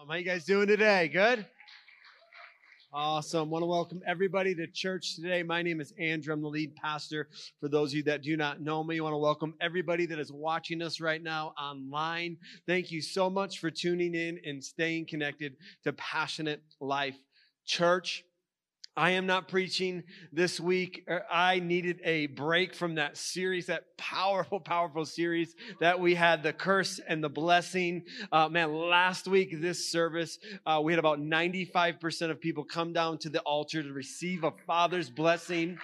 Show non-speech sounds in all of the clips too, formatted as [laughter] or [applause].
Um, how you guys doing today? Good? Awesome. Want to welcome everybody to church today. My name is Andrew. I'm the lead pastor. For those of you that do not know me, I want to welcome everybody that is watching us right now online. Thank you so much for tuning in and staying connected to Passionate Life Church. I am not preaching this week. Er, I needed a break from that series, that powerful, powerful series that we had, the curse and the blessing. Uh, man, last week, this service, uh, we had about 95% of people come down to the altar to receive a father's blessing.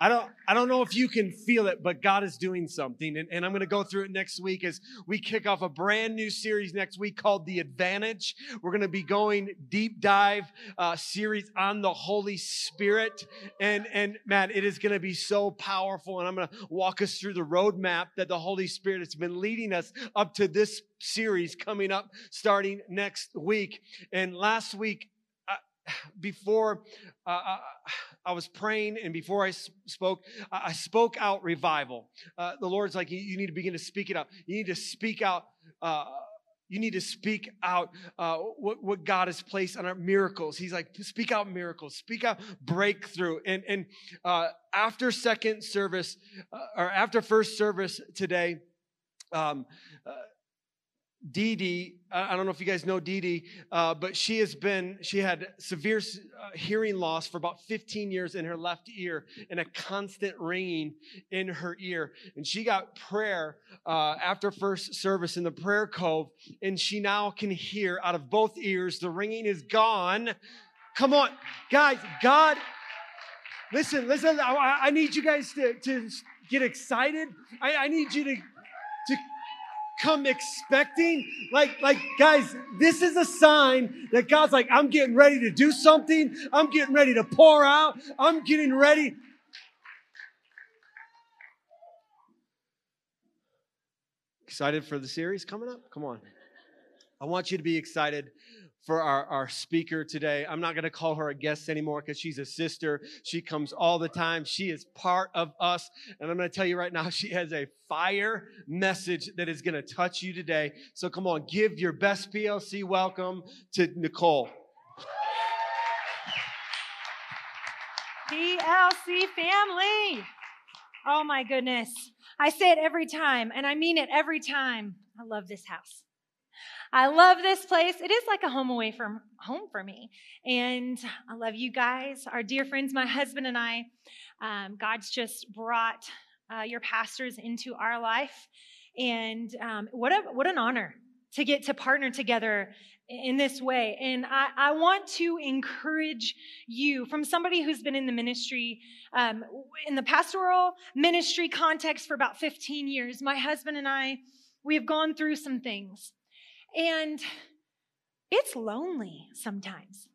I don't, I don't know if you can feel it, but God is doing something. And, and I'm going to go through it next week as we kick off a brand new series next week called The Advantage. We're going to be going deep dive uh, series on the Holy Spirit. And, and man, it is going to be so powerful. And I'm going to walk us through the roadmap that the Holy Spirit has been leading us up to this series coming up starting next week. And last week, before uh, uh, I was praying and before I spoke, I spoke out revival. Uh, the Lord's like, you, need to begin to speak it out. You need to speak out. Uh, you need to speak out uh, what, what God has placed on our miracles. He's like, speak out miracles, speak out breakthrough. And, and uh, after second service, or after first service today, um, Dee Dee, I don't know if you guys know Dee Dee, uh, but she has been, she had severe uh, hearing loss for about 15 years in her left ear and a constant ringing in her ear. And she got prayer uh, after first service in the prayer cove, and she now can hear out of both ears. The ringing is gone. Come on, guys, God, listen, listen, I, I need you guys to, to get excited. I, I need you to come expecting. Like, like, guys, this is a sign that God's like, I'm getting ready to do something. I'm getting ready to pour out. I'm getting ready. Excited for the series coming up? Come on. I want you to be excited for our, our speaker today. I'm not going to call her a guest anymore because she's a sister. She comes all the time. She is part of us. And I'm going to tell you right now, she has a fire message that is going to touch you today. So come on, give your best PLC welcome to Nicole. PLC family. Oh my goodness. I say it every time, and I mean it every time. I love this house. I love this place. It is like a home away from home for me. And I love you guys, our dear friends, my husband and I. Um, God's just brought uh, your pastors into our life. And um, what, a, what an honor to get to partner together in this way. And I, I want to encourage you from somebody who's been in the ministry, um, in the pastoral ministry context for about 15 years. My husband and I, we have gone through some things. And it's lonely sometimes.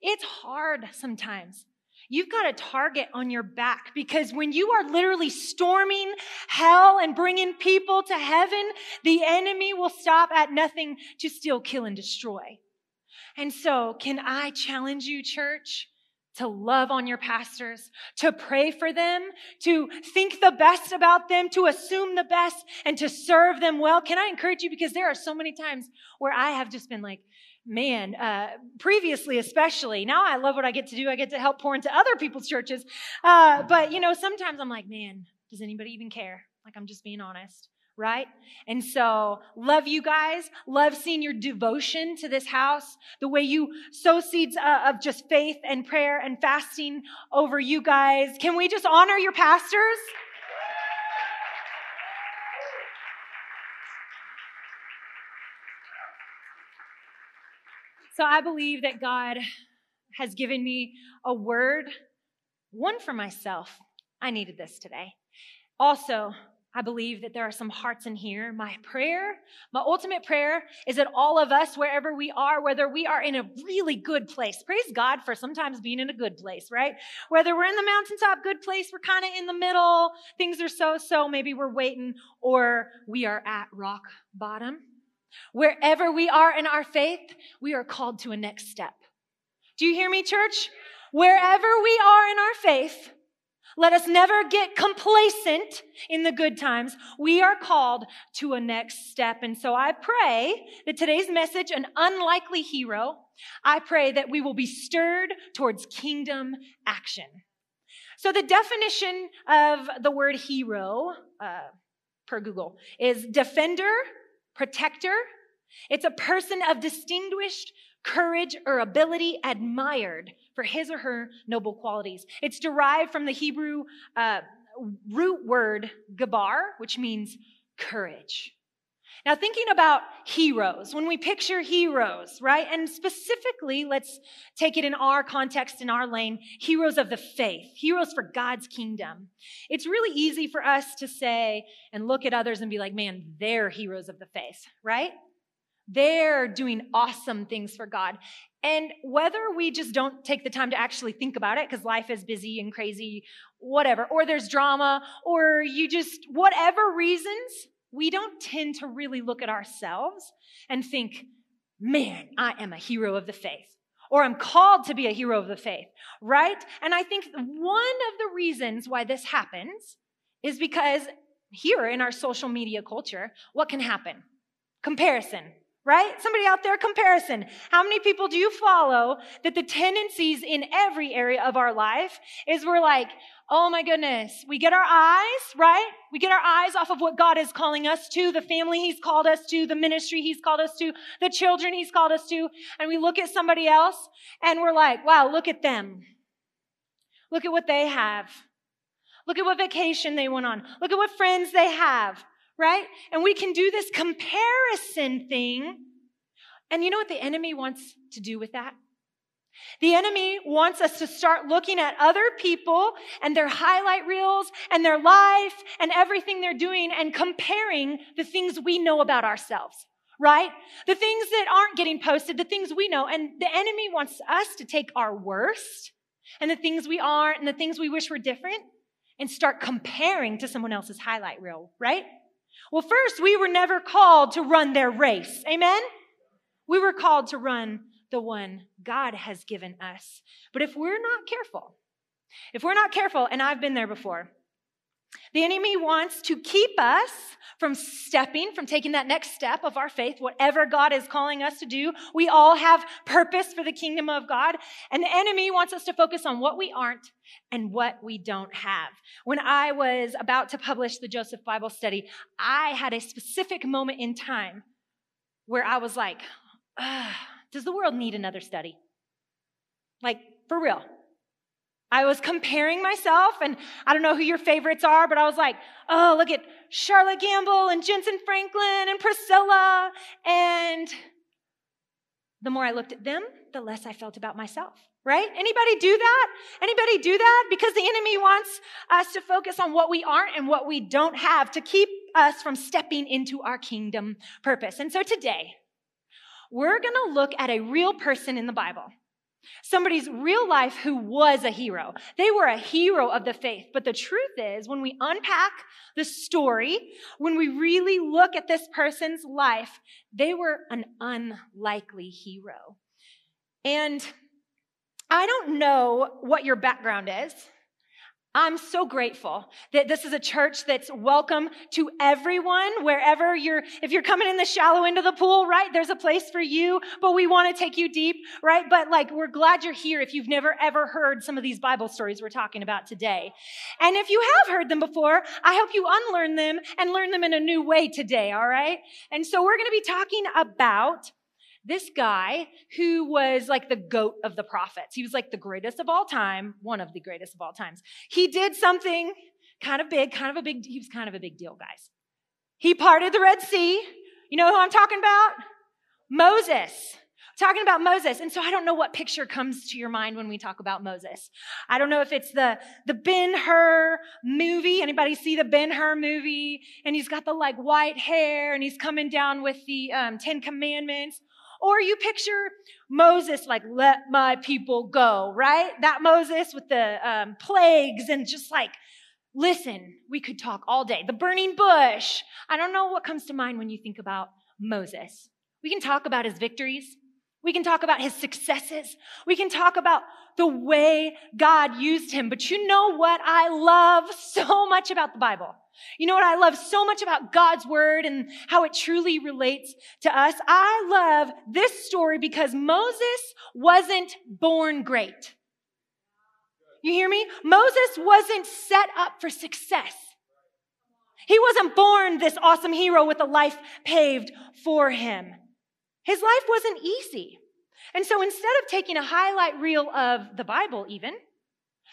It's hard sometimes. You've got a target on your back because when you are literally storming hell and bringing people to heaven, the enemy will stop at nothing to steal, kill, and destroy. And so, can I challenge you, church? To love on your pastors, to pray for them, to think the best about them, to assume the best, and to serve them well. Can I encourage you? Because there are so many times where I have just been like, man, uh, previously especially. Now I love what I get to do. I get to help pour into other people's churches. Uh, but, you know, sometimes I'm like, man, does anybody even care? Like, I'm just being honest right? And so, love you guys. Love seeing your devotion to this house, the way you sow seeds uh, of just faith and prayer and fasting over you guys. Can we just honor your pastors? So, I believe that God has given me a word, one for myself. I needed this today. Also, I believe that there are some hearts in here. My prayer, my ultimate prayer is that all of us, wherever we are, whether we are in a really good place, praise God for sometimes being in a good place, right? Whether we're in the mountaintop, good place, we're kind of in the middle, things are so so, maybe we're waiting, or we are at rock bottom. Wherever we are in our faith, we are called to a next step. Do you hear me, church? Wherever we are in our faith, Let us never get complacent in the good times. We are called to a next step. And so I pray that today's message, an unlikely hero, I pray that we will be stirred towards kingdom action. So the definition of the word hero, uh, per Google, is defender, protector. It's a person of distinguished courage or ability admired for his or her noble qualities. It's derived from the Hebrew uh, root word gabar, which means courage. Now, thinking about heroes, when we picture heroes, right? And specifically, let's take it in our context, in our lane, heroes of the faith, heroes for God's kingdom. It's really easy for us to say and look at others and be like, man, they're heroes of the faith, right? They're doing awesome things for God. And whether we just don't take the time to actually think about it because life is busy and crazy, whatever, or there's drama, or you just, whatever reasons, we don't tend to really look at ourselves and think, man, I am a hero of the faith. Or I'm called to be a hero of the faith, right? And I think one of the reasons why this happens is because here in our social media culture, what can happen? Comparison right? Somebody out there, comparison. How many people do you follow that the tendencies in every area of our life is we're like, oh my goodness, we get our eyes, right? We get our eyes off of what God is calling us to, the family He's called us to, the ministry He's called us to, the children He's called us to, and we look at somebody else and we're like, wow, look at them. Look at what they have. Look at what vacation they went on. Look at what friends they have right? And we can do this comparison thing. And you know what the enemy wants to do with that? The enemy wants us to start looking at other people and their highlight reels and their life and everything they're doing and comparing the things we know about ourselves, right? The things that aren't getting posted, the things we know. And the enemy wants us to take our worst and the things we aren't and the things we wish were different and start comparing to someone else's highlight reel, right? Well, first, we were never called to run their race. Amen? We were called to run the one God has given us. But if we're not careful, if we're not careful, and I've been there before, the enemy wants to keep us from stepping, from taking that next step of our faith, whatever God is calling us to do. We all have purpose for the kingdom of God. And the enemy wants us to focus on what we aren't and what we don't have. When I was about to publish the Joseph Bible study, I had a specific moment in time where I was like, does the world need another study? Like, for real. I was comparing myself, and I don't know who your favorites are, but I was like, oh, look at Charlotte Gambill and Jentezen Franklin and Priscilla. And the more I looked at them, the less I felt about myself, right? Anybody do that? Anybody do that? Because the enemy wants us to focus on what we aren't and what we don't have to keep us from stepping into our kingdom purpose. And so today, we're going to look at a real person in the Bible Somebody's real life who was a hero. They were a hero of the faith. But the truth is, when we unpack the story, when we really look at this person's life, they were an unlikely hero. And I don't know what your background is. I'm so grateful that this is a church that's welcome to everyone, wherever you're, if you're coming in the shallow end of the pool, right? There's a place for you, but we want to take you deep, right? But like, we're glad you're here if you've never ever heard some of these Bible stories we're talking about today. And if you have heard them before, I hope you unlearn them and learn them in a new way today, all right? And so we're going to be talking about this guy who was like the goat of the prophets. He was like the greatest of all time, one of the greatest of all times. He did something kind of big, kind of a big, he was kind of a big deal, guys. He parted the Red Sea. You know who I'm talking about? Moses. Talking about Moses. And so I don't know what picture comes to your mind when we talk about Moses. I don't know if it's the, the Ben Hur movie. Anybody see the Ben Hur movie? And he's got the like white hair and he's coming down with the um, Ten Commandments. Or you picture Moses like, let my people go, right? That Moses with the um, plagues and just like, listen, we could talk all day. The burning bush. I don't know what comes to mind when you think about Moses. We can talk about his victories. We can talk about his successes. We can talk about the way God used him. But you know what I love so much about the Bible? You know what I love so much about God's word and how it truly relates to us? I love this story because Moses wasn't born great. You hear me? Moses wasn't set up for success. He wasn't born this awesome hero with a life paved for him. His life wasn't easy. And so instead of taking a highlight reel of the Bible, even,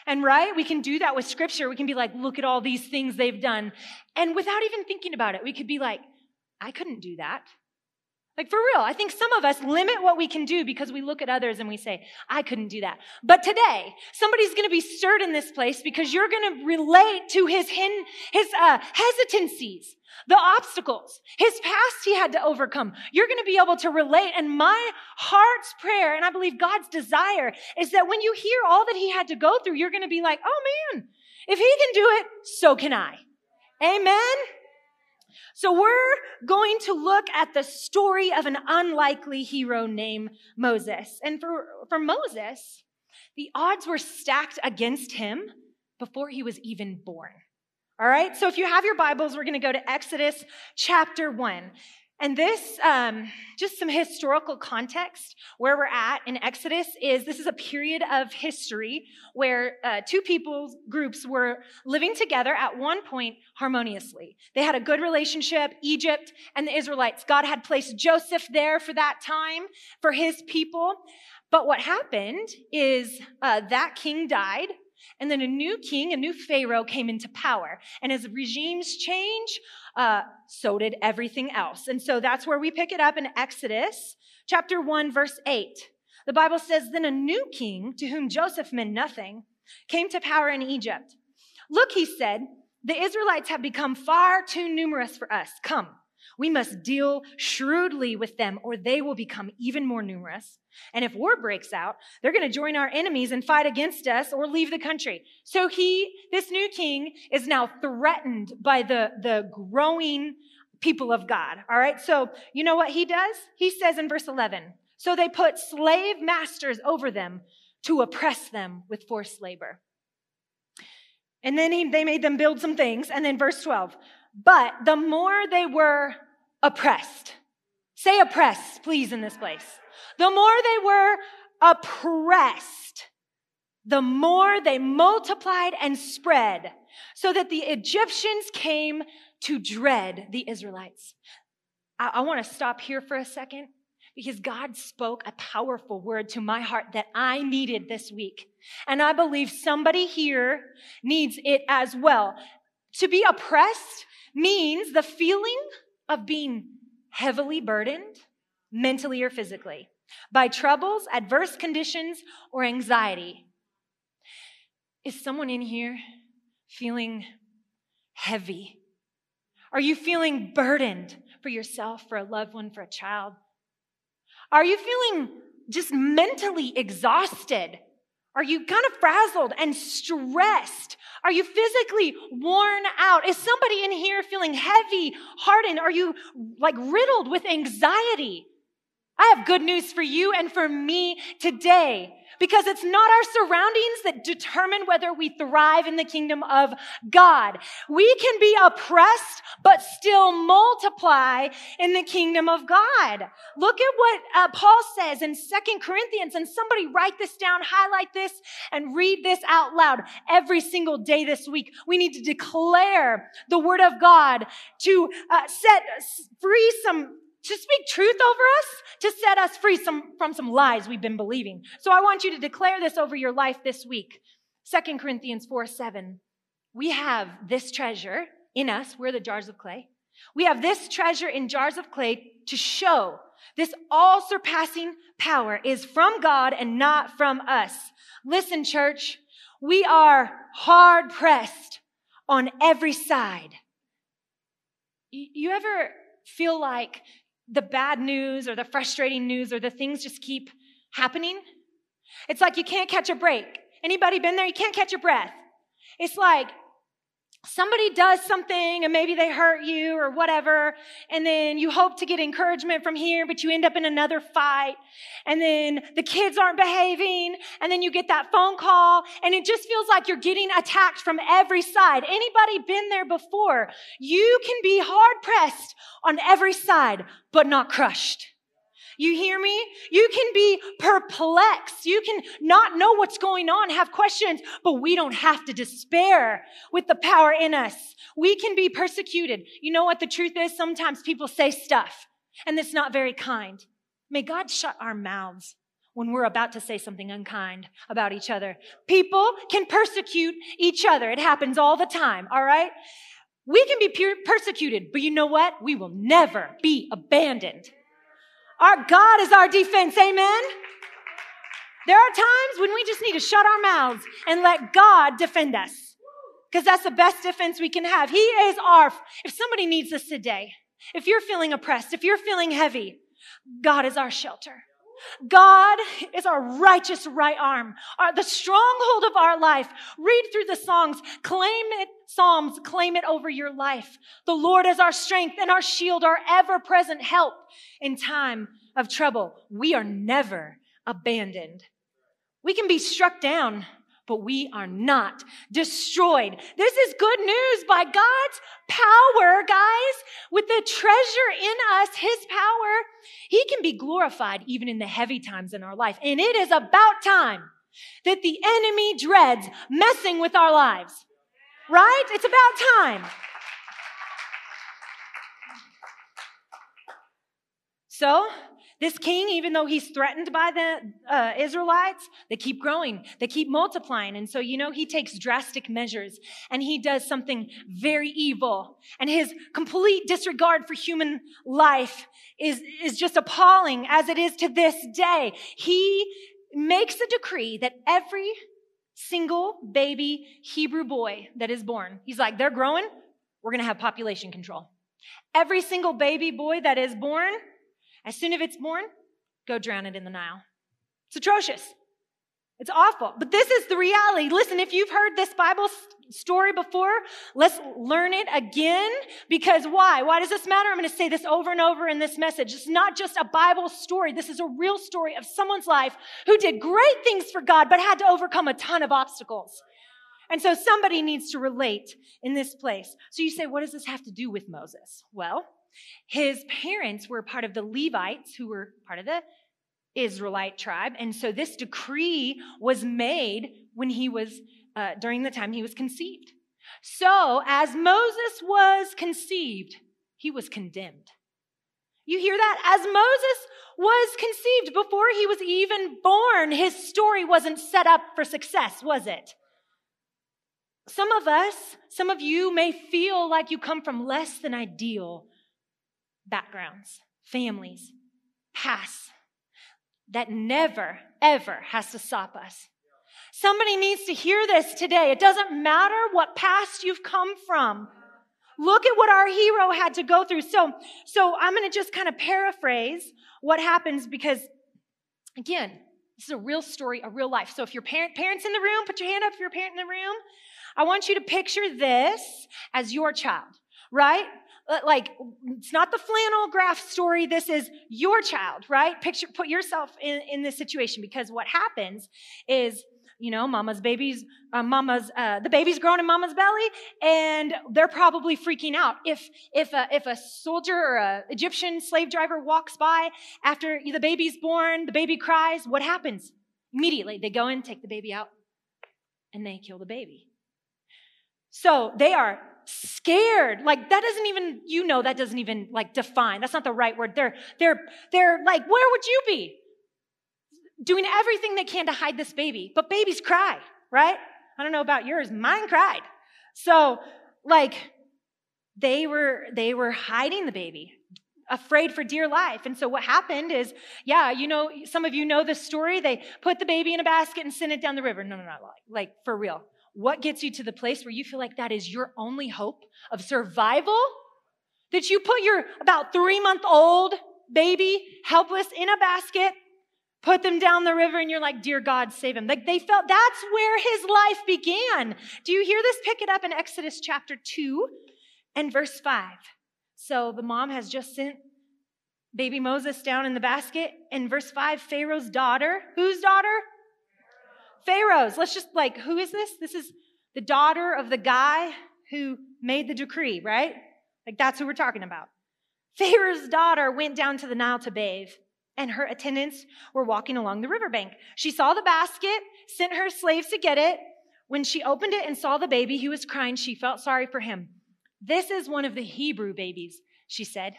and right, we can do that with scripture. We can be like, look at all these things they've done. And without even thinking about it, we could be like, I couldn't do that. Like for real, I think some of us limit what we can do because we look at others and we say, I couldn't do that. But today, somebody's going to be stirred in this place because you're going to relate to his, his uh, hesitancies, the obstacles, his past he had to overcome. You're going to be able to relate. And my heart's prayer, and I believe God's desire, is that when you hear all that he had to go through, you're going to be like, oh man, if he can do it, so can I. Amen. So we're going to look at the story of an unlikely hero named Moses. And for, for Moses, the odds were stacked against him before he was even born. All right, so if you have your Bibles, we're going to go to Exodus chapter 1. And this, um, just some historical context where we're at in Exodus is this is a period of history where uh, two people groups were living together at one point harmoniously. They had a good relationship, Egypt and the Israelites. God had placed Joseph there for that time for his people. But what happened is uh, that king died. And then a new king, a new Pharaoh came into power. And as regimes change, uh, so did everything else. And so that's where we pick it up in Exodus chapter 1, verse 8. The Bible says, Then a new king, to whom Joseph meant nothing, came to power in Egypt. Look, he said, the Israelites have become far too numerous for us. Come, we must deal shrewdly with them, or they will become even more numerous. And if war breaks out, they're going to join our enemies and fight against us or leave the country. So he, this new king, is now threatened by the, the growing people of God. All right. So you know what he does? He says in verse 11, so they put slave masters over them to oppress them with forced labor. And then he, they made them build some things. And then verse 12, but the more they were oppressed. Say oppressed, please, in this place. The more they were oppressed, the more they multiplied and spread, so that the Egyptians came to dread the Israelites. I, I want to stop here for a second because God spoke a powerful word to my heart that I needed this week. And I believe somebody here needs it as well. To be oppressed means the feeling of being heavily burdened, mentally or physically, by troubles, adverse conditions, or anxiety. Is someone in here feeling heavy? Are you feeling burdened for yourself, for a loved one, for a child? Are you feeling just mentally exhausted? Are you kind of frazzled and stressed? Are you physically worn out? Is somebody in here feeling heavy, hardened? Are you like riddled with anxiety? I have good news for you and for me today because it's not our surroundings that determine whether we thrive in the kingdom of God. We can be oppressed, but still multiply in the kingdom of God. Look at what uh, Paul says in Second Corinthians, and somebody write this down, highlight this, and read this out loud every single day this week. We need to declare the word of God to uh, set free some to speak truth over us, to set us free some, from some lies we've been believing. So I want you to declare this over your life this week. Second Corinthians 4 7. We have this treasure in us. We're the jars of clay. We have this treasure in jars of clay to show this all surpassing power is from God and not from us. Listen, church, we are hard pressed on every side. You ever feel like the bad news or the frustrating news or the things just keep happening. It's like you can't catch a break. Anybody been there? You can't catch your breath. It's like somebody does something and maybe they hurt you or whatever, and then you hope to get encouragement from here, but you end up in another fight, and then the kids aren't behaving, and then you get that phone call, and it just feels like you're getting attacked from every side. Anybody been there before? You can be hard pressed on every side, but not crushed. You hear me? You can be perplexed. You can not know what's going on, have questions, but we don't have to despair with the power in us. We can be persecuted. You know what the truth is? Sometimes people say stuff and it's not very kind. May God shut our mouths when we're about to say something unkind about each other. People can persecute each other. It happens all the time, all right? We can be persecuted, but you know what? We will never be abandoned. Our God is our defense. Amen. There are times when we just need to shut our mouths and let God defend us. Because that's the best defense we can have. He is our, if somebody needs us today, if you're feeling oppressed, if you're feeling heavy, God is our shelter. God is our righteous right arm, our, the stronghold of our life. Read through the songs, claim it, Psalms, claim it over your life. The Lord is our strength and our shield, our ever present help in time of trouble. We are never abandoned. We can be struck down, but we are not destroyed. This is good news by God's power, guys. With the treasure in us, His power, He can be glorified even in the heavy times in our life. And it is about time that the enemy dreads messing with our lives. Right? It's about time. So, this king, even though he's threatened by the uh, Israelites, they keep growing, they keep multiplying. And so, you know, he takes drastic measures and he does something very evil. And his complete disregard for human life is, is just appalling as it is to this day. He makes a decree that every single baby Hebrew boy that is born, he's like, they're growing, we're going to have population control. Every single baby boy that is born, as soon as it's born, go drown it in the Nile. It's atrocious. It's awful. But this is the reality. Listen, if you've heard this Bible story before, let's learn it again. Because why? Why does this matter? I'm going to say this over and over in this message. It's not just a Bible story. This is a real story of someone's life who did great things for God, but had to overcome a ton of obstacles. And so somebody needs to relate in this place. So you say, what does this have to do with Moses? Well, his parents were part of the Levites, who were part of the Israelite tribe. And so this decree was made when he was, uh, during the time he was conceived. So as Moses was conceived, he was condemned. You hear that? As Moses was conceived before he was even born, his story wasn't set up for success, was it? Some of us, some of you may feel like you come from less than ideal backgrounds, families, past that never, ever has to stop us. Somebody needs to hear this today. It doesn't matter what past you've come from. Look at what our hero had to go through. So, so I'm going to just kind of paraphrase what happens because, again, this is a real story, a real life. So if your parent, parents in the room, put your hand up if you're a parent in the room. I want you to picture this as your child, right? Uh, like it's not the flannel graph story. This is your child right? Picture put yourself in, in this situation because what happens is you know mama's baby's uh, mama's uh, the baby's growing in mama's belly and they're probably freaking out. If if a, if a soldier or a egyptian slave driver walks by after the baby's born the baby cries what happens? Immediately they go in take the baby out and they kill the baby. So they are scared. Like that doesn't even, you know, that doesn't even like define. That's not the right word. They're, they're, they're like, where would you be? Doing everything they can to hide this baby. But babies cry, right? I don't know about yours. Mine cried. So like they were, they were hiding the baby afraid for dear life. And so what happened is, yeah, you know, some of you know this story. They put the baby in a basket and sent it down the river. No, no, no, like, like for real. What gets you to the place where you feel like that is your only hope of survival? That you put your about three month old baby helpless in a basket put them down the river and you're like, dear God, save him. Like they felt that's where his life began. Do you hear this? Pick it up in Exodus chapter 2 and verse 5. So the mom has just sent baby Moses down in the basket. In verse 5, Pharaoh's daughter, whose daughter? Pharaoh's. Let's just like, who is this? This is the daughter of the guy who made the decree, right? Like that's who we're talking about. Pharaoh's daughter went down to the Nile to bathe and her attendants were walking along the riverbank. She saw the basket, sent her slaves to get it. When she opened it and saw the baby who was crying, she felt sorry for him. This is one of the Hebrew babies, she said.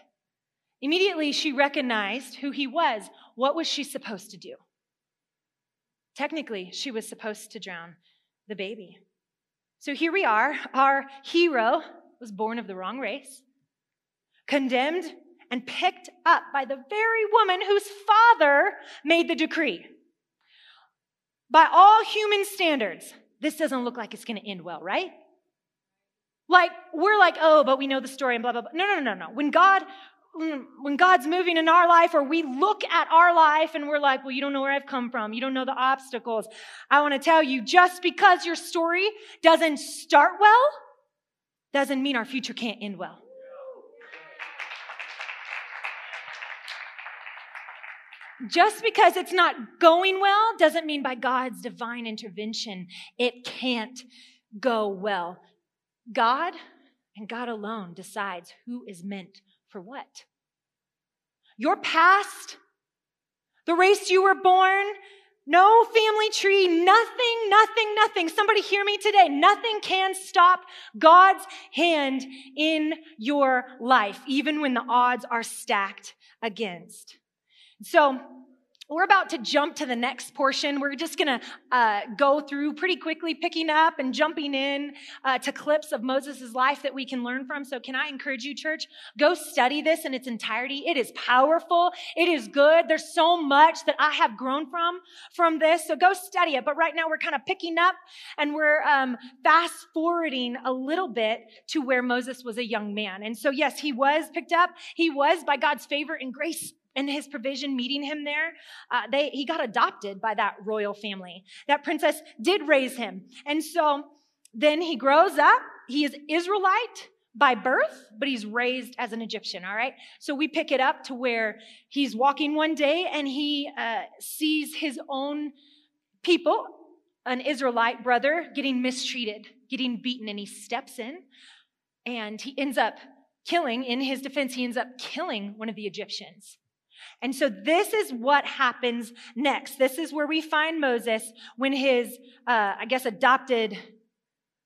Immediately, she recognized who he was. What was she supposed to do? Technically, she was supposed to drown the baby. So here we are. Our hero was born of the wrong race, condemned and picked up by the very woman whose father made the decree. By all human standards, this doesn't look like it's going to end well, right? Like, we're like, oh, but we know the story and blah, blah, blah. No, no, no, no. When God, when God's moving in our life or we look at our life and we're like, well, you don't know where I've come from. You don't know the obstacles. I want to tell you, just because your story doesn't start well, doesn't mean our future can't end well. Just because it's not going well doesn't mean by God's divine intervention it can't go well. God and God alone decides who is meant for what. Your past, the race you were born, no family tree, nothing, nothing, nothing. Somebody hear me today. Nothing can stop God's hand in your life, even when the odds are stacked against. So, we're about to jump to the next portion. We're just going to uh, go through pretty quickly, picking up and jumping in uh, to clips of Moses' life that we can learn from. So, can I encourage you, church? Go study this in its entirety. It is powerful. It is good. There's so much that I have grown from from this. So, go study it. But right now, we're kind of picking up and we're um, fast forwarding a little bit to where Moses was a young man. And so, yes, he was picked up. He was, by God's favor and grace, and his provision meeting him there, uh, they, he got adopted by that royal family. That princess did raise him. And so then he grows up. He is Israelite by birth, but he's raised as an Egyptian, all right? So we pick it up to where he's walking one day and he uh, sees his own people, an Israelite brother, getting mistreated, getting beaten, and he steps in and he ends up killing, in his defense, he ends up killing one of the Egyptians. And so this is what happens next. This is where we find Moses when his, uh, I guess, adopted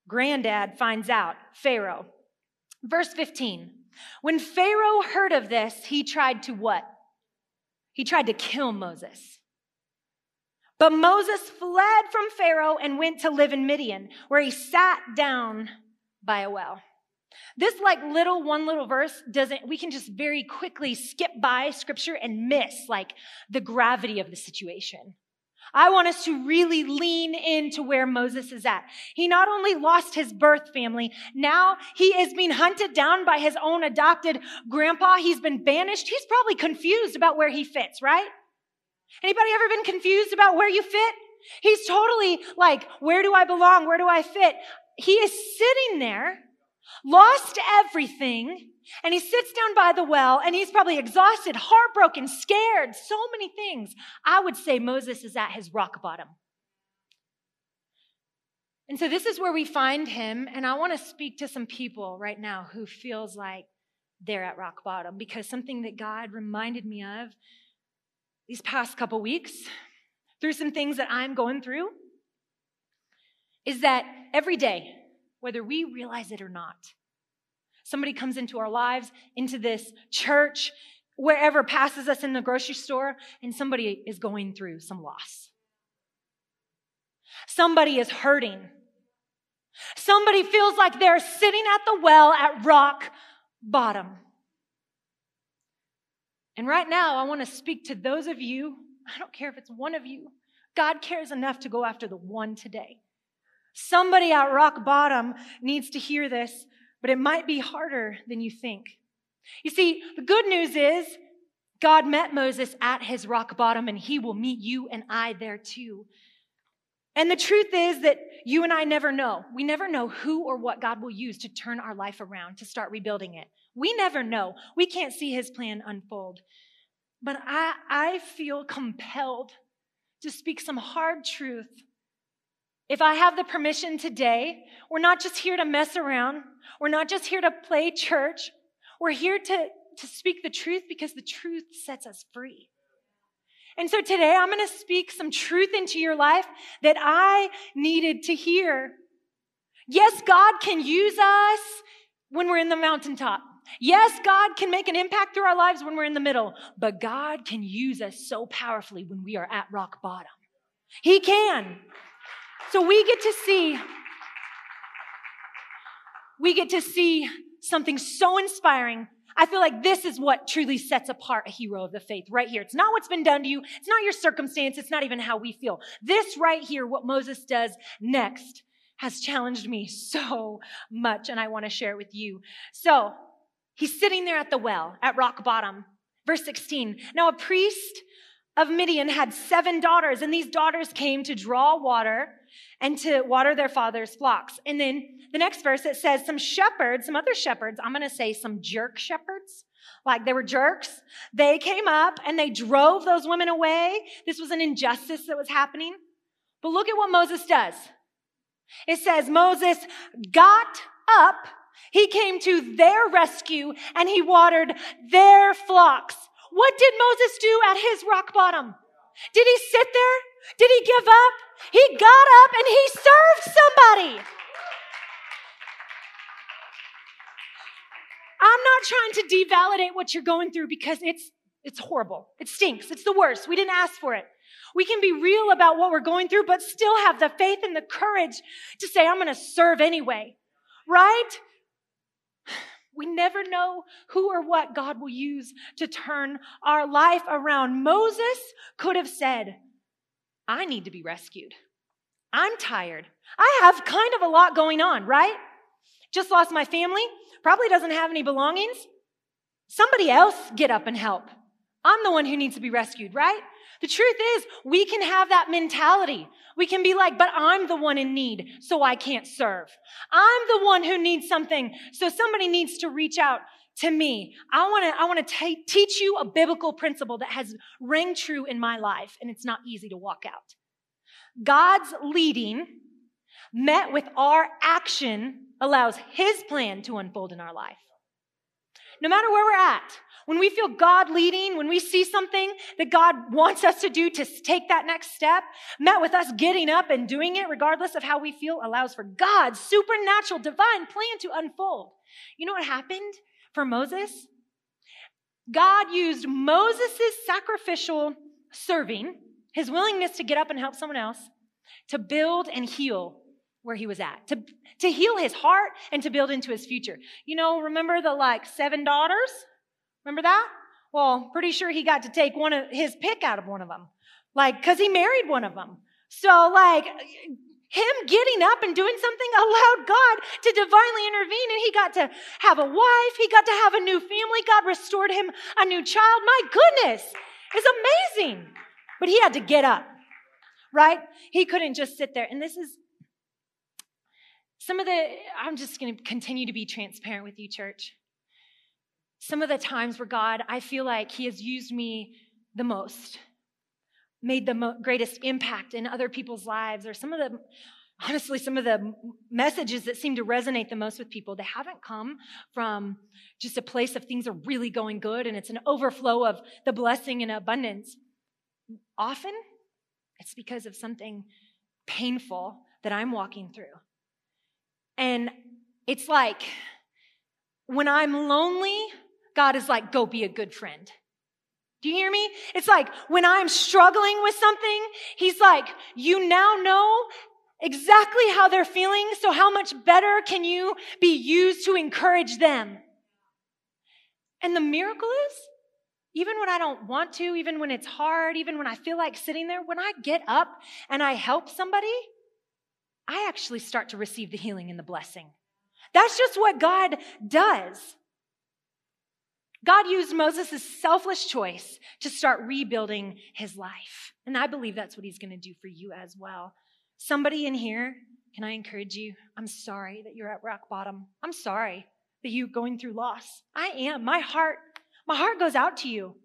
granddad finds out, Pharaoh. Verse 15. When Pharaoh heard of this, he tried to what? He tried to kill Moses. But Moses fled from Pharaoh and went to live in Midian, where he sat down by a well. This like little one little verse doesn't, we can just very quickly skip by scripture and miss like the gravity of the situation. I want us to really lean into where Moses is at. He not only lost his birth family, now he is being hunted down by his own adopted grandpa. He's been banished. He's probably confused about where he fits, right? Anybody ever been confused about where you fit? He's totally like, where do I belong? Where do I fit? He is sitting there lost everything, and he sits down by the well and he's probably exhausted, heartbroken, scared, so many things. I would say Moses is at his rock bottom. And so this is where we find him, and I want to speak to some people right now who feels like they're at rock bottom because something that God reminded me of these past couple weeks through some things that I'm going through is that every day whether we realize it or not. Somebody comes into our lives, into this church, wherever passes us in the grocery store, and somebody is going through some loss. Somebody is hurting. Somebody feels like they're sitting at the well at rock bottom. And right now, I want to speak to those of you. I don't care if it's one of you. God cares enough to go after the one today. Somebody at rock bottom needs to hear this, but it might be harder than you think. You see, the good news is God met Moses at his rock bottom, and he will meet you and I there too. And the truth is that you and I never know. We never know who or what God will use to turn our life around, to start rebuilding it. We never know. We can't see his plan unfold. But I, I feel compelled to speak some hard truth. If I have the permission today, we're not just here to mess around. We're not just here to play church. We're here to, to speak the truth because the truth sets us free. And so today I'm going to speak some truth into your life that I needed to hear. Yes, God can use us when we're in the mountaintop. Yes, God can make an impact through our lives when we're in the middle, but God can use us so powerfully when we are at rock bottom. He can. So we get to see, we get to see something so inspiring I feel like this is what truly sets apart a hero of the faith right here. It's not what's been done to you. It's not your circumstance. It's not even how we feel. This right here, what Moses does next has challenged me so much and I want to share it with you. So he's sitting there at the well at rock bottom. Verse 16. Now a priest of Midian had seven daughters and these daughters came to draw water and to water their father's flocks. And then the next verse, it says some shepherds, some other shepherds, I'm going to say some jerk shepherds, like they were jerks. They came up and they drove those women away. This was an injustice that was happening. But look at what Moses does. It says Moses got up, he came to their rescue, and he watered their flocks. What did Moses do at his rock bottom? Did he sit there? Did he give up? He got up and he served somebody. I'm not trying to devalidate what you're going through because it's it's horrible. It stinks. It's the worst. We didn't ask for it. We can be real about what we're going through, but still have the faith and the courage to say, I'm going to serve anyway. Right? We never know who or what God will use to turn our life around. Moses could have said, I need to be rescued. I'm tired. I have kind of a lot going on, right? Just lost my family, probably doesn't have any belongings. Somebody else get up and help. I'm the one who needs to be rescued, right? The truth is, we can have that mentality. We can be like, but I'm the one in need, so I can't serve. I'm the one who needs something, so somebody needs to reach out to me. I want to I want to teach you a biblical principle that has rang true in my life and it's not easy to walk out. God's leading met with our action allows his plan to unfold in our life. No matter where we're at, when we feel God leading, when we see something that God wants us to do to take that next step, met with us getting up and doing it, regardless of how we feel, allows for God's supernatural, divine plan to unfold. You know what happened for Moses? God used Moses' sacrificial serving, his willingness to get up and help someone else, to build and heal where he was at, to, to heal his heart and to build into his future. You know, remember the like seven daughters? Remember that? Well, pretty sure he got to take one of his pick out of one of them. Like, cause he married one of them. So like, him getting up and doing something allowed God to divinely intervene and he got to have a wife. He got to have a new family. God restored him a new child. My goodness. It's amazing. But he had to get up, right? He couldn't just sit there. And this is some of the, I'm just going to continue to be transparent with you, church. Some of the times where God, I feel like He has used me the most, made the mo- greatest impact in other people's lives, or some of the, honestly, some of the messages that seem to resonate the most with people, they haven't come from just a place of things are really going good and it's an overflow of the blessing and abundance. Often, it's because of something painful that I'm walking through. And it's like when I'm lonely, God is like, go be a good friend. Do you hear me? It's like when I'm struggling with something, He's like, you now know exactly how they're feeling, so how much better can you be used to encourage them? And the miracle is, even when I don't want to, even when it's hard, even when I feel like sitting there, when I get up and I help somebody, I actually start to receive the healing and the blessing. That's just what God does. God used Moses' selfless choice to start rebuilding his life. And I believe that's what he's going to do for you as well. Somebody in here, can I encourage you? I'm sorry that you're at rock bottom. I'm sorry that you're going through loss. I am. My heart, my heart goes out to you.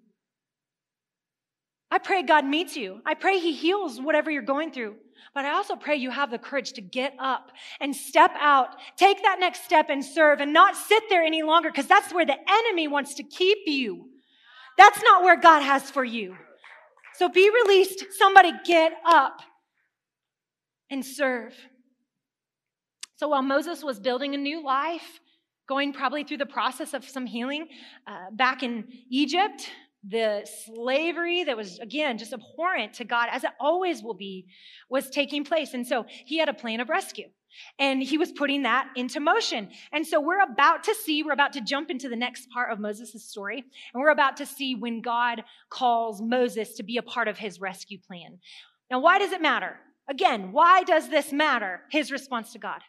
I pray God meets you. I pray He heals whatever you're going through. But I also pray you have the courage to get up and step out, take that next step and serve and not sit there any longer because that's where the enemy wants to keep you. That's not where God has for you. So be released. Somebody get up and serve. So while Moses was building a new life, going probably through the process of some healing uh, back in Egypt, the slavery that was, again, just abhorrent to God, as it always will be, was taking place. And so he had a plan of rescue. And he was putting that into motion. And so we're about to see, we're about to jump into the next part of Moses' story. And we're about to see when God calls Moses to be a part of his rescue plan. Now, why does it matter? Again, why does this matter? His response to God.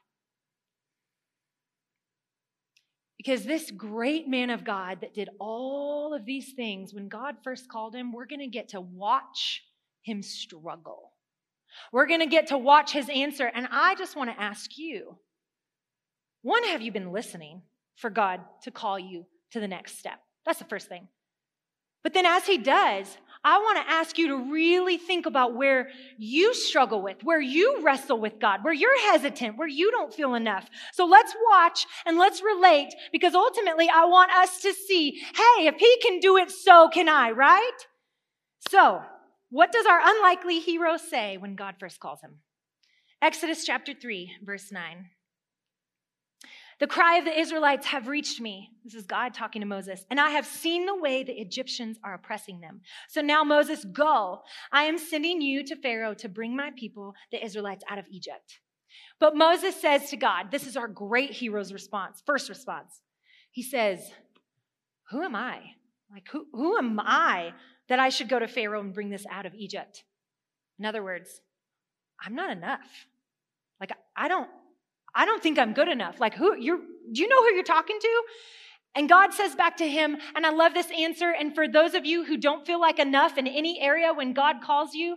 Because this great man of God that did all of these things, when God first called him, we're going to get to watch him struggle. We're going to get to watch his answer. And I just want to ask you one, have you been listening for God to call you to the next step? That's the first thing. But then, as he does, I want to ask you to really think about where you struggle with, where you wrestle with God, where you're hesitant, where you don't feel enough. So let's watch and let's relate because ultimately I want us to see, hey, if he can do it, so can I, right? So, what does our unlikely hero say when God first calls him? Exodus chapter 3, verse 9. The cry of the Israelites have reached me. This is God talking to Moses. And I have seen the way the Egyptians are oppressing them. So now, Moses, go. I am sending you to Pharaoh to bring my people, the Israelites, out of Egypt. But Moses says to God, this is our great hero's response, first response. He says, Who am I? Like, who, who am I that I should go to Pharaoh and bring this out of Egypt? In other words, I'm not enough. Like, I don't, I don't think I'm good enough. Like, who, you're, do you know who you're talking to? And God says back to him, and I love this answer. And for those of you who don't feel like enough in any area when God calls you,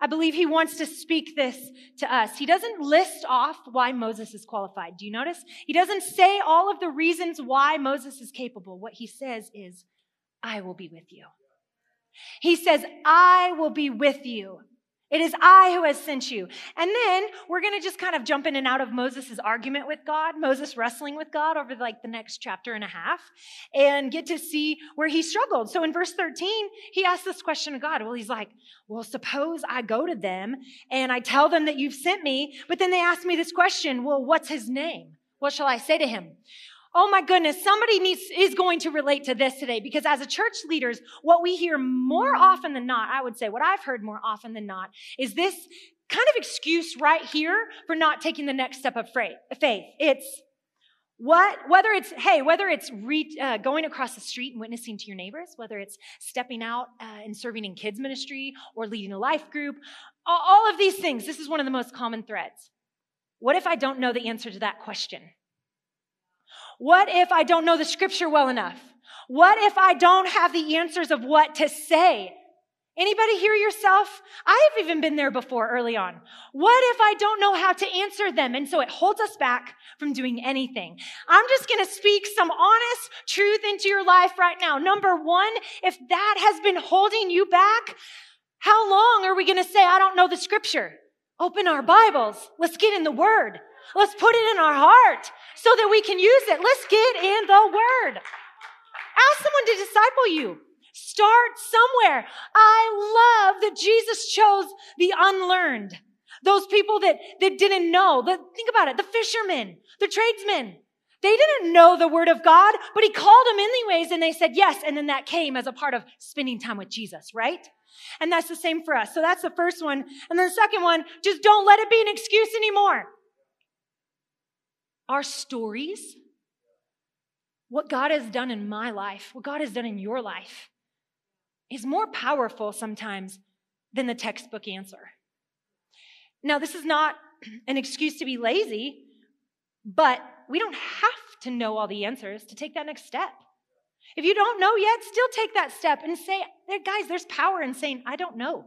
I believe he wants to speak this to us. He doesn't list off why Moses is qualified. Do you notice? He doesn't say all of the reasons why Moses is capable. What he says is, I will be with you. He says, I will be with you. It is I who has sent you. And then we're going to just kind of jump in and out of Moses' argument with God, Moses wrestling with God over like the next chapter and a half, and get to see where he struggled. So in verse 13, he asks this question of God. Well, he's like, Well, suppose I go to them and I tell them that you've sent me, but then they ask me this question Well, what's his name? What shall I say to him? Oh my goodness, somebody needs, is going to relate to this today because as a church leaders, what we hear more often than not, I would say what I've heard more often than not is this kind of excuse right here for not taking the next step of faith. It's what, whether it's, hey, whether it's re, uh, going across the street and witnessing to your neighbors, whether it's stepping out uh, and serving in kids ministry or leading a life group, all of these things, this is one of the most common threads. What if I don't know the answer to that question? What if I don't know the scripture well enough? What if I don't have the answers of what to say? Anybody hear yourself? I've even been there before early on. What if I don't know how to answer them? And so it holds us back from doing anything. I'm just going to speak some honest truth into your life right now. Number one, if that has been holding you back, how long are we going to say, I don't know the scripture? Open our Bibles. Let's get in the word. Let's put it in our heart so that we can use it. Let's get in the word. Ask someone to disciple you. Start somewhere. I love that Jesus chose the unlearned. Those people that, that didn't know. The, think about it. The fishermen, the tradesmen. They didn't know the word of God, but he called them anyways and they said yes. And then that came as a part of spending time with Jesus, right? And that's the same for us. So that's the first one. And then the second one, just don't let it be an excuse anymore our stories, what God has done in my life, what God has done in your life, is more powerful sometimes than the textbook answer. Now, this is not an excuse to be lazy, but we don't have to know all the answers to take that next step. If you don't know yet, still take that step and say, guys, there's power in saying, I don't know.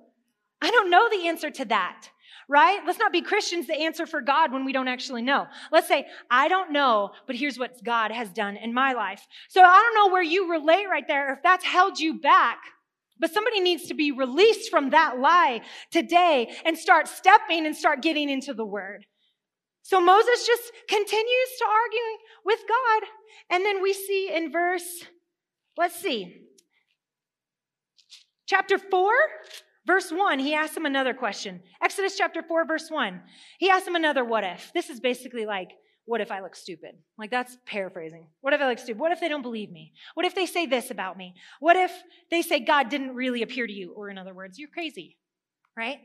I don't know the answer to that, right? Let's not be Christians that answer for God when we don't actually know. Let's say, I don't know, but here's what God has done in my life. So I don't know where you relate right there, if that's held you back. But somebody needs to be released from that lie today and start stepping and start getting into the word. So Moses just continues to argue with God. And then we see in verse, let's see, chapter 4, verse 1, he asks him another question. Exodus chapter 4, verse 1, he asks him another what if. This is basically like, what if I look stupid? Like that's paraphrasing. What if I look stupid? What if they don't believe me? What if they say this about me? What if they say God didn't really appear to you? Or in other words, you're crazy, right?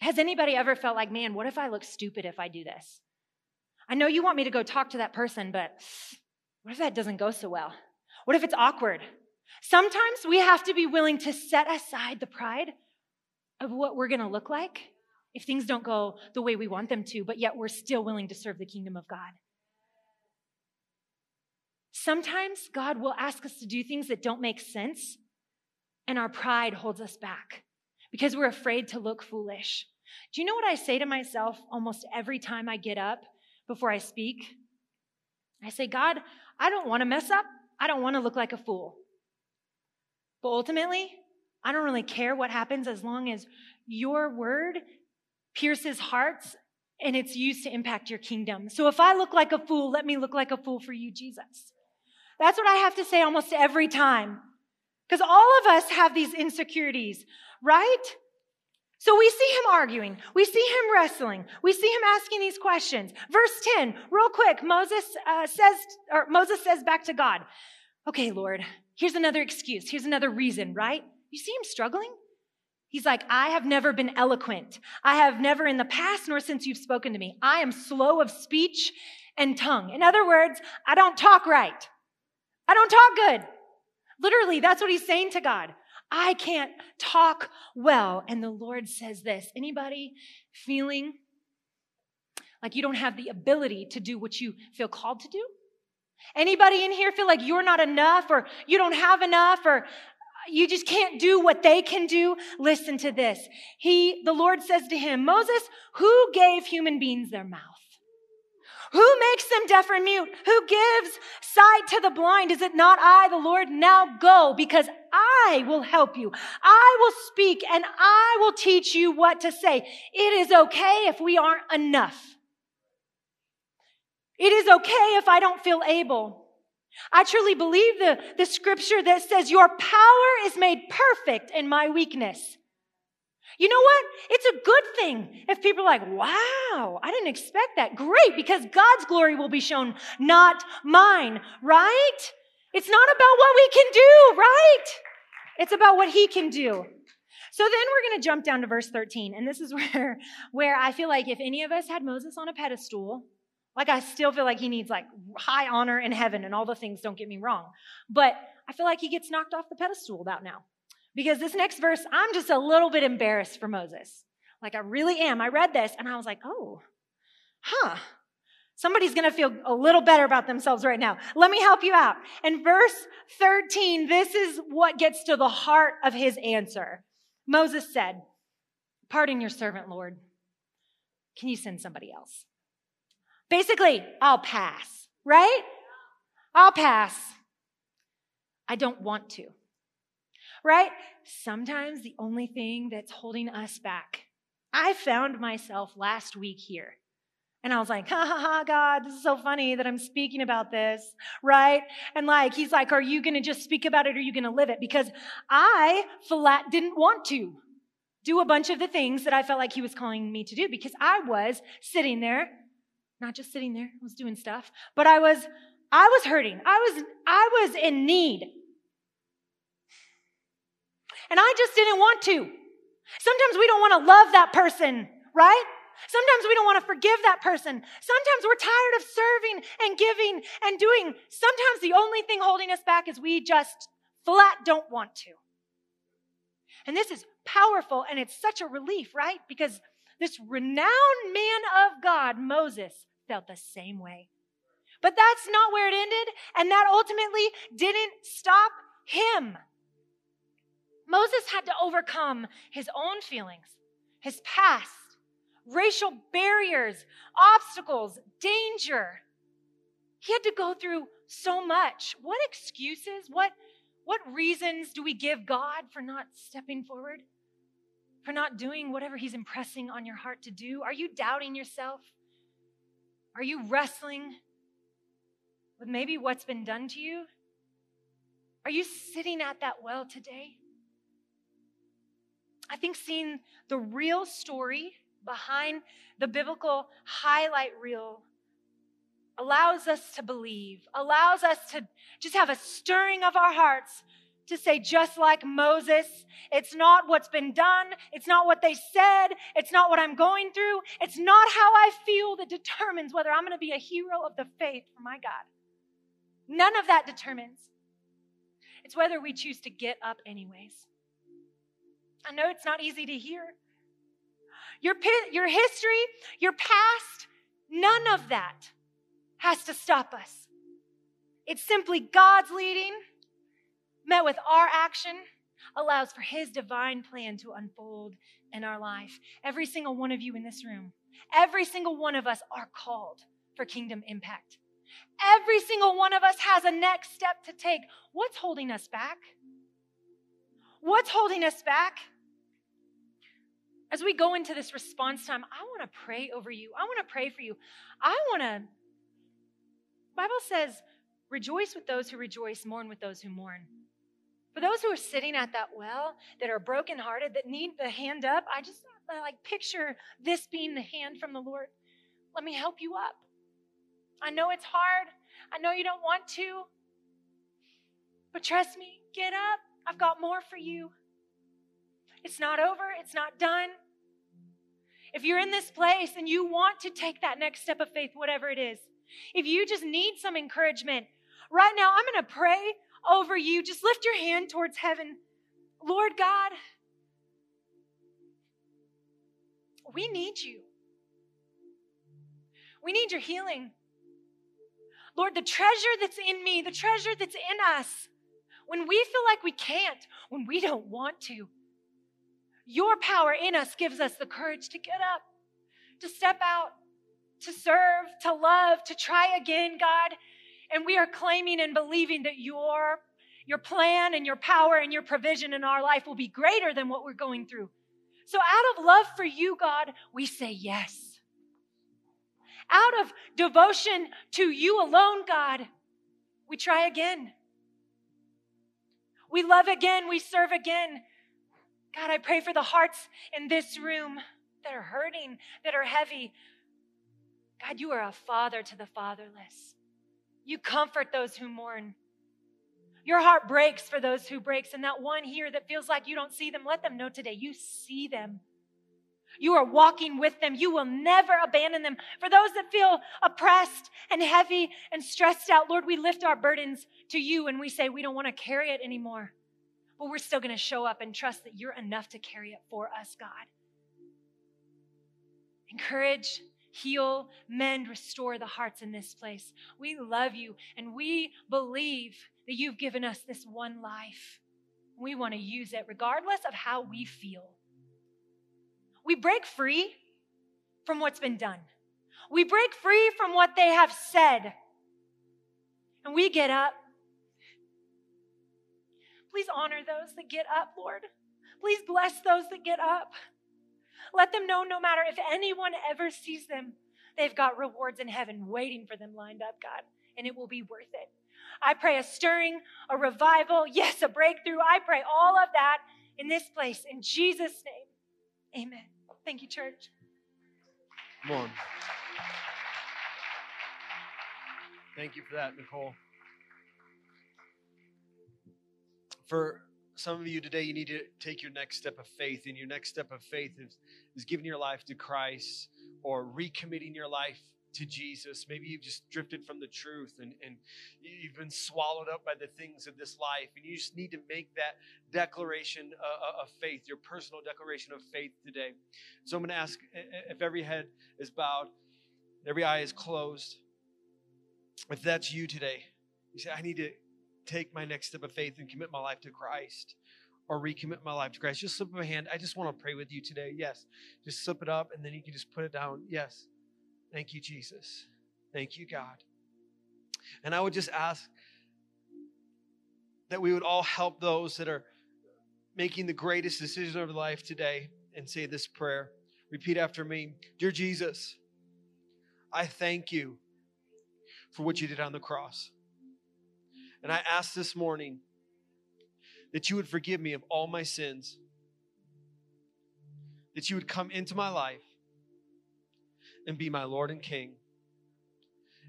Has anybody ever felt like, man, what if I look stupid if I do this? I know you want me to go talk to that person, but what if that doesn't go so well? What if it's awkward? Sometimes we have to be willing to set aside the pride of what we're going to look like if things don't go the way we want them to, but yet we're still willing to serve the kingdom of God. Sometimes God will ask us to do things that don't make sense, and our pride holds us back because we're afraid to look foolish. Do you know what I say to myself almost every time I get up before I speak. I say, God, I don't want to mess up. I don't want to look like a fool. But ultimately, I don't really care what happens as long as your word pierces hearts and it's used to impact your kingdom. So if I look like a fool, let me look like a fool for you, Jesus. That's what I have to say almost every time. Because all of us have these insecurities, right? So we see him arguing. We see him wrestling. We see him asking these questions. Verse 10, real quick, Moses uh, says, or Moses says back to God, okay, Lord, here's another excuse. Here's another reason, right? You see him struggling? He's like, I have never been eloquent. I have never in the past nor since you've spoken to me. I am slow of speech and tongue. In other words, I don't talk right. I don't talk good. Literally, that's what he's saying to God. I can't talk well. And the Lord says this anybody feeling like you don't have the ability to do what you feel called to do? Anybody in here feel like you're not enough or you don't have enough or you just can't do what they can do? Listen to this. He, the Lord says to him, Moses, who gave human beings their mouth? Who makes them deaf and mute? Who gives sight to the blind? Is it not I, the Lord? Now go because I will help you. I will speak and I will teach you what to say. It is okay if we aren't enough. It is okay if I don't feel able. I truly believe the, the scripture that says your power is made perfect in my weakness. You know what? It's a good thing if people are like, wow, I didn't expect that. Great, because God's glory will be shown, not mine, right? It's not about what we can do, right? It's about what He can do. So then we're going to jump down to verse 13. And this is [laughs] where, where I feel like if any of us had Moses on a pedestal, like I still feel like he needs like high honor in heaven and all the things, don't get me wrong. But I feel like he gets knocked off the pedestal about now. Because this next verse, I'm just a little bit embarrassed for Moses. Like, I really am. I read this and I was like, oh, huh. Somebody's going to feel a little better about themselves right now. Let me help you out. In verse 13, this is what gets to the heart of his answer. Moses said, Pardon your servant, Lord. Can you send somebody else? Basically, I'll pass, right? I'll pass. I don't want to right? Sometimes the only thing that's holding us back. I found myself last week here. And I was like, [laughs] ha ha ha, God, this is so funny that I'm speaking about this, right? And like, he's like, are you to just speak about it or are you to live it? Because I flat didn't want to do a bunch of the things that I felt like he was calling me to do because I was sitting there, not just sitting there, I was doing stuff, but I was, I was hurting. I was, I was in need. And I just didn't want to. Sometimes we don't want to love that person, right? Sometimes we don't want to forgive that person. Sometimes we're tired of serving and giving and doing. Sometimes the only thing holding us back is we just flat don't want to. And this is powerful and it's such a relief, right? Because this renowned man of God, Moses, felt the same way. But that's not where it ended, and that ultimately didn't stop him. Moses had to overcome his own feelings, his past, racial barriers, obstacles, danger. He had to go through so much. What excuses, what, what reasons do we give God for not stepping forward? For not doing whatever He's impressing on your heart to do? Are you doubting yourself? Are you wrestling with maybe what's been done to you? Are you sitting at that well today? I think seeing the real story behind the biblical highlight reel allows us to believe, allows us to just have a stirring of our hearts to say, just like Moses, it's not what's been done, it's not what they said, it's not what I'm going through, it's not how I feel that determines whether I'm going to be a hero of the faith for my God. None of that determines. It's whether we choose to get up, anyways. I know it's not easy to hear. Your, your history, your past, none of that has to stop us. It's simply God's leading, met with our action, allows for His divine plan to unfold in our life. Every single one of you in this room, every single one of us are called for kingdom impact. Every single one of us has a next step to take. What's holding us back? What's holding us back? As we go into this response time, I want to pray over you. I want to pray for you. I want to Bible says, rejoice with those who rejoice, mourn with those who mourn. For those who are sitting at that well, that are brokenhearted, that need the hand up, I just I like picture this being the hand from the Lord. Let me help you up. I know it's hard. I know you don't want to. But trust me, get up. I've got more for you. It's not over, it's not done. If you're in this place and you want to take that next step of faith, whatever it is, if you just need some encouragement, right now I'm going to pray over you. Just lift your hand towards heaven. Lord God, we need you. We need your healing. Lord, the treasure that's in me, the treasure that's in us, when we feel like we can't, when we don't want to, your power in us gives us the courage to get up, to step out, to serve, to love, to try again, God. And we are claiming and believing that your, your plan and your power and your provision in our life will be greater than what we're going through. So, out of love for you, God, we say yes. Out of devotion to you alone, God, we try again. We love again, we serve again. God, I pray for the hearts in this room that are hurting, that are heavy. God, you are a father to the fatherless. You comfort those who mourn. Your heart breaks for those who breaks. And that one here that feels like you don't see them, let them know today you see them. You are walking with them. You will never abandon them. For those that feel oppressed and heavy and stressed out, Lord, we lift our burdens to you and we say we don't want to carry it anymore. But we're still going to show up and trust that you're enough to carry it for us, God. Encourage heal, mend, restore the hearts in this place. We love you and we believe that you've given us this one life. We want to use it regardless of how we feel. We break free from what's been done. We break free from what they have said. And we get up. Please honor those that get up, Lord. Please bless those that get up. Let them know no matter if anyone ever sees them, they've got rewards in heaven waiting for them lined up, God, and it will be worth it. I pray a stirring, a revival, [laughs] yes, a breakthrough. I pray all of that in this place in Jesus' name. Amen. Thank you, church. Come on. Thank you for that, Nicole. For some of you today, you need to take your next step of faith, and your next step of faith is, is giving your life to Christ or recommitting your life to Jesus. Maybe you've just drifted from the truth and, and you've been swallowed up by the things of this life, and you just need to make that declaration of, of faith, your personal declaration of faith today. So I'm going to ask if every head is bowed, every eye is closed. if that's you today, you say, I need to take my next step of faith and commit my life to Christ or recommit my life to Christ, just slip up a hand. I just want to pray with you today. Yes. Just slip it up and then you can just put it down. Yes. Thank you, Jesus. Thank you, God. And I would just ask that we would all help those that are making the greatest decision of life today and say this prayer. Repeat after me Dear Jesus, I thank you for what you did on the cross. And I ask this morning that you would forgive me of all my sins, that you would come into my life and be my Lord and King.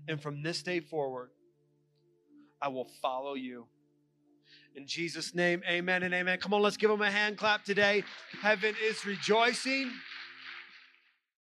And from this day forward, I will follow you. In Jesus' name, amen and amen. Come on, let's give them a hand clap today. Heaven is rejoicing.